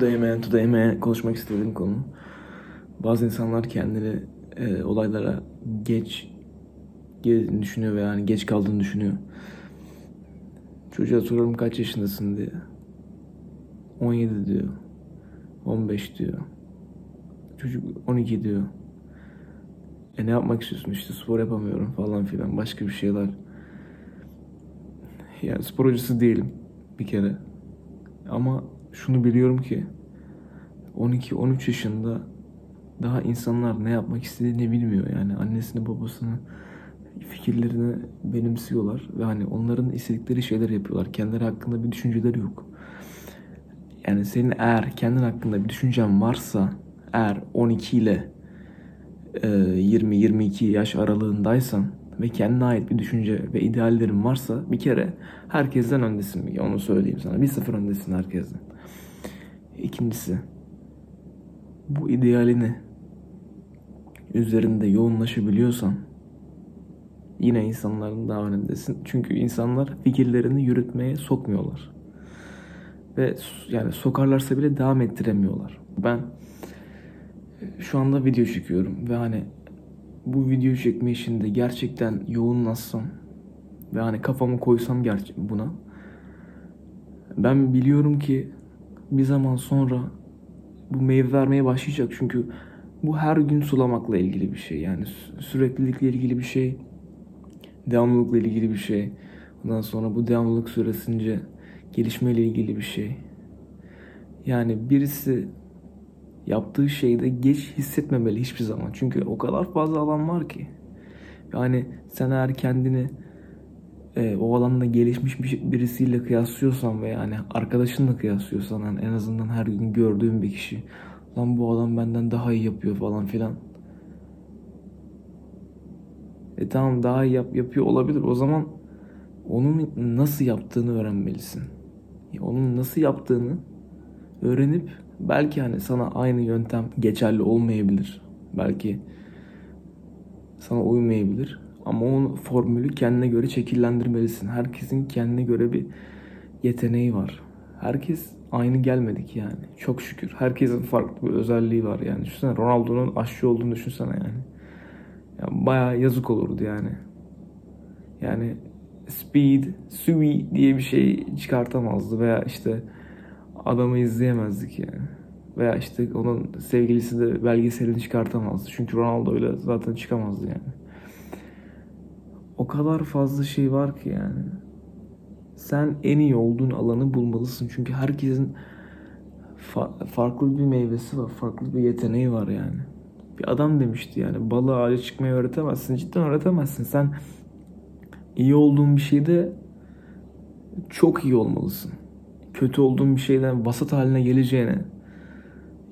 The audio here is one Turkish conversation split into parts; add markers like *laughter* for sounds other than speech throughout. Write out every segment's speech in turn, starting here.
Today Today konuşmak istediğim konu. Bazı insanlar kendini e, olaylara geç geldiğini düşünüyor ve yani geç kaldığını düşünüyor. Çocuğa soruyorum kaç yaşındasın diye. 17 diyor. 15 diyor. Çocuk 12 diyor. E ne yapmak istiyorsun işte spor yapamıyorum falan filan başka bir şeyler. Yani spor hocası değilim bir kere. Ama şunu biliyorum ki 12-13 yaşında daha insanlar ne yapmak istediğini bilmiyor. Yani annesini babasını fikirlerini benimsiyorlar ve hani onların istedikleri şeyler yapıyorlar. Kendileri hakkında bir düşünceleri yok. Yani senin eğer kendin hakkında bir düşüncen varsa eğer 12 ile 20-22 yaş aralığındaysan ve kendine ait bir düşünce ve ideallerin varsa bir kere herkesten öndesin. Onu söyleyeyim sana. Bir sıfır öndesin herkesten. İkincisi bu idealini üzerinde yoğunlaşabiliyorsan yine insanların daha önündesin. Çünkü insanlar fikirlerini yürütmeye sokmuyorlar. Ve yani sokarlarsa bile devam ettiremiyorlar. Ben şu anda video çekiyorum ve hani bu video çekme işinde gerçekten yoğunlaşsam ve hani kafamı koysam buna ben biliyorum ki bir zaman sonra bu meyve vermeye başlayacak çünkü bu her gün sulamakla ilgili bir şey yani süreklilikle ilgili bir şey devamlılıkla ilgili bir şey ondan sonra bu devamlılık süresince gelişmeyle ilgili bir şey yani birisi yaptığı şeyde geç hissetmemeli hiçbir zaman. Çünkü o kadar fazla alan var ki. Yani sen eğer kendini e, o alanda gelişmiş bir, birisiyle kıyaslıyorsan ve yani arkadaşınla kıyaslıyorsan yani en azından her gün gördüğün bir kişi lan bu adam benden daha iyi yapıyor falan filan. E tamam daha iyi yap, yapıyor olabilir. O zaman onun nasıl yaptığını öğrenmelisin. Onun nasıl yaptığını öğrenip belki hani sana aynı yöntem geçerli olmayabilir. Belki sana uymayabilir. Ama onun formülü kendine göre şekillendirmelisin. Herkesin kendine göre bir yeteneği var. Herkes aynı gelmedik yani. Çok şükür. Herkesin farklı bir özelliği var yani. Düşünsene Ronaldo'nun aşçı olduğunu düşünsene yani. yani bayağı yazık olurdu yani. Yani speed, sui diye bir şey çıkartamazdı veya işte adamı izleyemezdik yani. Veya işte onun sevgilisi de belgeselini çıkartamazdı. Çünkü Ronaldo öyle zaten çıkamazdı yani. O kadar fazla şey var ki yani. Sen en iyi olduğun alanı bulmalısın. Çünkü herkesin fa- farklı bir meyvesi var. Farklı bir yeteneği var yani. Bir adam demişti yani balığı ağaca çıkmayı öğretemezsin. Cidden öğretemezsin. Sen iyi olduğun bir şeyde çok iyi olmalısın kötü olduğun bir şeyden vasat haline geleceğine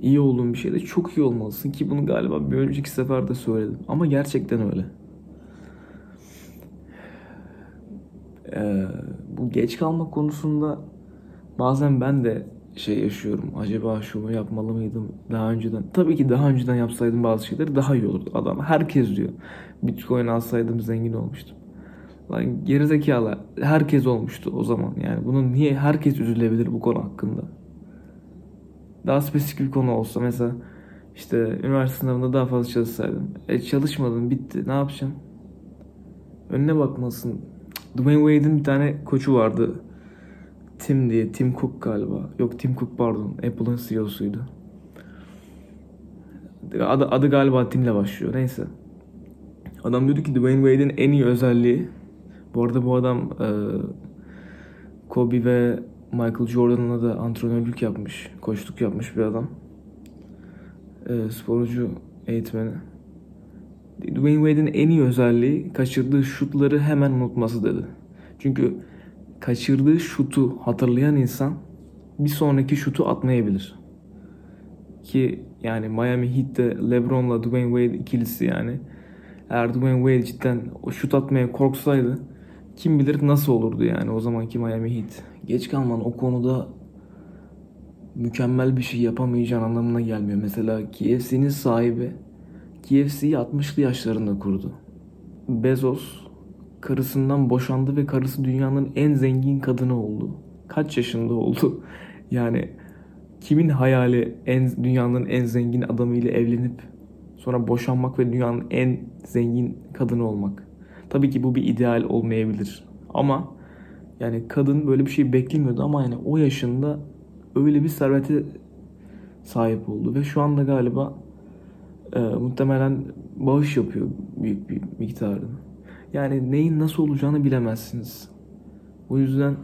iyi olduğun bir şeyde çok iyi olmalısın ki bunu galiba bir önceki seferde söyledim. Ama gerçekten öyle. Ee, bu geç kalma konusunda bazen ben de şey yaşıyorum. Acaba şunu yapmalı mıydım daha önceden? Tabii ki daha önceden yapsaydım bazı şeyleri daha iyi olurdu. Adam herkes diyor. Bitcoin alsaydım zengin olmuştum. Lan gerizekalı herkes olmuştu o zaman yani. Bunun niye herkes üzülebilir bu konu hakkında? Daha spesifik bir konu olsa mesela işte üniversite sınavında daha fazla çalışsaydım. E çalışmadım bitti ne yapacağım? Önüne bakmasın. Dwayne Wade'in bir tane koçu vardı. Tim diye. Tim Cook galiba. Yok Tim Cook pardon. Apple'ın CEO'suydu. Adı, adı galiba Tim'le başlıyor. Neyse. Adam diyordu ki Dwayne Wade'in en iyi özelliği bu arada bu adam e, Kobe ve Michael Jordan'la da antrenörlük yapmış, koçluk yapmış bir adam. E, sporcu eğitmeni. Dwayne Wade'in en iyi özelliği kaçırdığı şutları hemen unutması dedi. Çünkü kaçırdığı şutu hatırlayan insan bir sonraki şutu atmayabilir. Ki yani Miami Heat'te LeBron'la Dwayne Wade ikilisi yani eğer Dwayne Wade cidden o şut atmaya korksaydı kim bilir nasıl olurdu yani o zamanki Miami Heat. Geç kalman o konuda mükemmel bir şey yapamayacağın anlamına gelmiyor. Mesela KFC'nin sahibi KFC'yi 60'lı yaşlarında kurdu. Bezos karısından boşandı ve karısı dünyanın en zengin kadını oldu. Kaç yaşında oldu? *laughs* Yani kimin hayali en dünyanın en zengin adamıyla evlenip sonra boşanmak ve dünyanın en zengin kadını olmak. Tabii ki bu bir ideal olmayabilir. Ama yani kadın böyle bir şey beklemiyordu ama yani o yaşında öyle bir servete sahip oldu ve şu anda galiba e, muhtemelen bağış yapıyor büyük bir miktarda. Yani neyin nasıl olacağını bilemezsiniz. O yüzden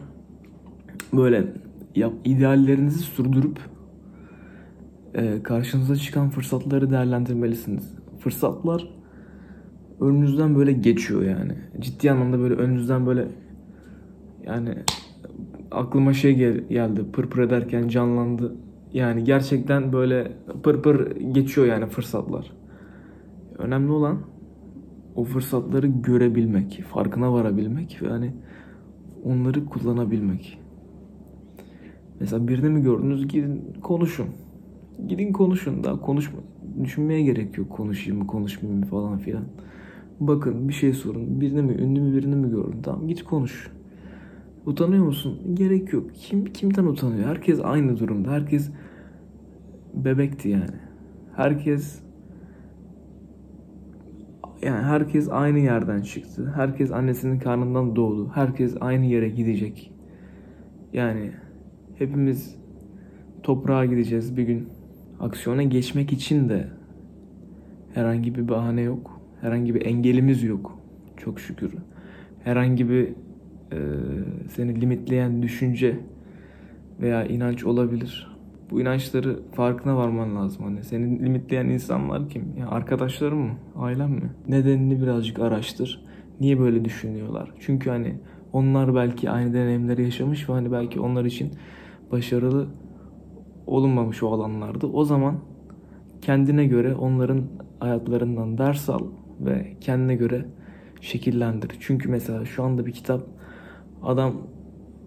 böyle yap, ideallerinizi sürdürüp e, karşınıza çıkan fırsatları değerlendirmelisiniz. Fırsatlar önünüzden böyle geçiyor yani. Ciddi anlamda böyle önünüzden böyle yani aklıma şey gel- geldi pır pır ederken canlandı. Yani gerçekten böyle pır pır geçiyor yani fırsatlar. Önemli olan o fırsatları görebilmek, farkına varabilmek ve hani onları kullanabilmek. Mesela birini mi gördünüz gidin konuşun. Gidin konuşun daha konuşma. Düşünmeye gerek yok konuşayım mı konuşmayayım mı falan filan. Bakın bir şey sorun. Birini mi ünlü mü birini mi gördün? Tamam git konuş. Utanıyor musun? Gerek yok. Kim kimden utanıyor? Herkes aynı durumda. Herkes bebekti yani. Herkes yani herkes aynı yerden çıktı. Herkes annesinin karnından doğdu. Herkes aynı yere gidecek. Yani hepimiz toprağa gideceğiz bir gün. Aksiyona geçmek için de herhangi bir bahane yok. Herhangi bir engelimiz yok. Çok şükür. Herhangi bir e, seni limitleyen düşünce veya inanç olabilir. Bu inançları farkına varman lazım. Hani seni limitleyen insanlar kim? Ya arkadaşların mı? Ailen mi? Nedenini birazcık araştır. Niye böyle düşünüyorlar? Çünkü hani onlar belki aynı deneyimleri yaşamış ve hani belki onlar için başarılı olunmamış o alanlarda. O zaman kendine göre onların hayatlarından ders al ve kendine göre şekillendir. Çünkü mesela şu anda bir kitap adam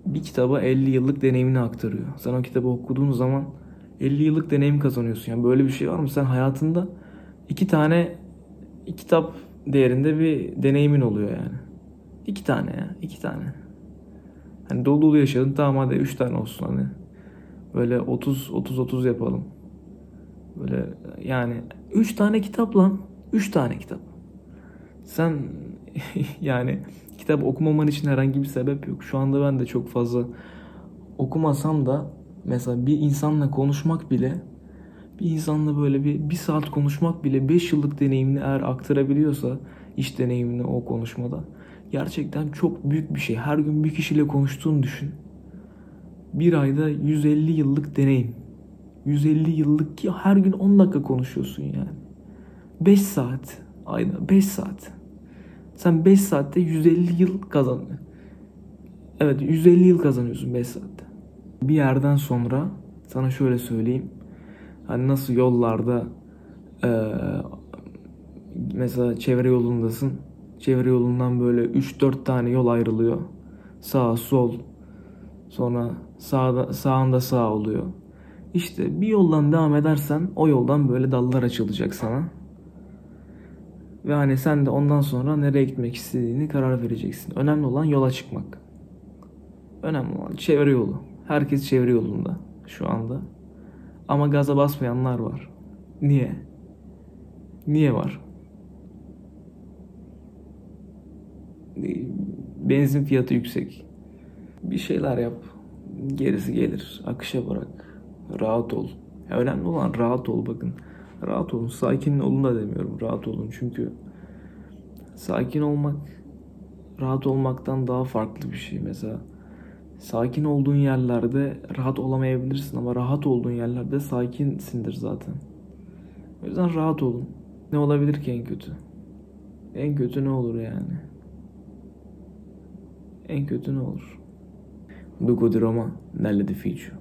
bir kitaba 50 yıllık deneyimini aktarıyor. Sen o kitabı okuduğun zaman 50 yıllık deneyim kazanıyorsun. Yani böyle bir şey var mı? Sen hayatında iki tane kitap değerinde bir deneyimin oluyor yani. İki tane ya. iki tane. Hani dolu dolu yaşadın tamam hadi üç tane olsun hani. Böyle 30 30 30 yapalım. Böyle yani üç tane kitap lan. Üç tane kitap. Sen *laughs* yani kitap okumaman için herhangi bir sebep yok. Şu anda ben de çok fazla okumasam da mesela bir insanla konuşmak bile bir insanla böyle bir, bir saat konuşmak bile 5 yıllık deneyimini eğer aktarabiliyorsa iş deneyimini o konuşmada gerçekten çok büyük bir şey. Her gün bir kişiyle konuştuğunu düşün. Bir ayda 150 yıllık deneyim. 150 yıllık ki her gün 10 dakika konuşuyorsun yani. 5 saat. Ayda 5 saat. Sen 5 saatte 150 yıl kazan. Evet 150 yıl kazanıyorsun 5 saatte. Bir yerden sonra sana şöyle söyleyeyim. Hani nasıl yollarda e, mesela çevre yolundasın. Çevre yolundan böyle 3-4 tane yol ayrılıyor. Sağ, sol. Sonra sağda, sağında sağ oluyor. İşte bir yoldan devam edersen o yoldan böyle dallar açılacak sana. Ve hani sen de ondan sonra nereye gitmek istediğini karar vereceksin. Önemli olan yola çıkmak. Önemli olan çevre yolu. Herkes çevre yolunda şu anda. Ama gaza basmayanlar var. Niye? Niye var? Benzin fiyatı yüksek. Bir şeyler yap. Gerisi gelir. Akışa bırak. Rahat ol. Önemli olan rahat ol bakın. Rahat olun. Sakin olun da demiyorum. Rahat olun. Çünkü sakin olmak rahat olmaktan daha farklı bir şey. Mesela sakin olduğun yerlerde rahat olamayabilirsin ama rahat olduğun yerlerde sakinsindir zaten. O yüzden rahat olun. Ne olabilir ki en kötü? En kötü ne olur yani? En kötü ne olur? Duco di Roma nell'edificio.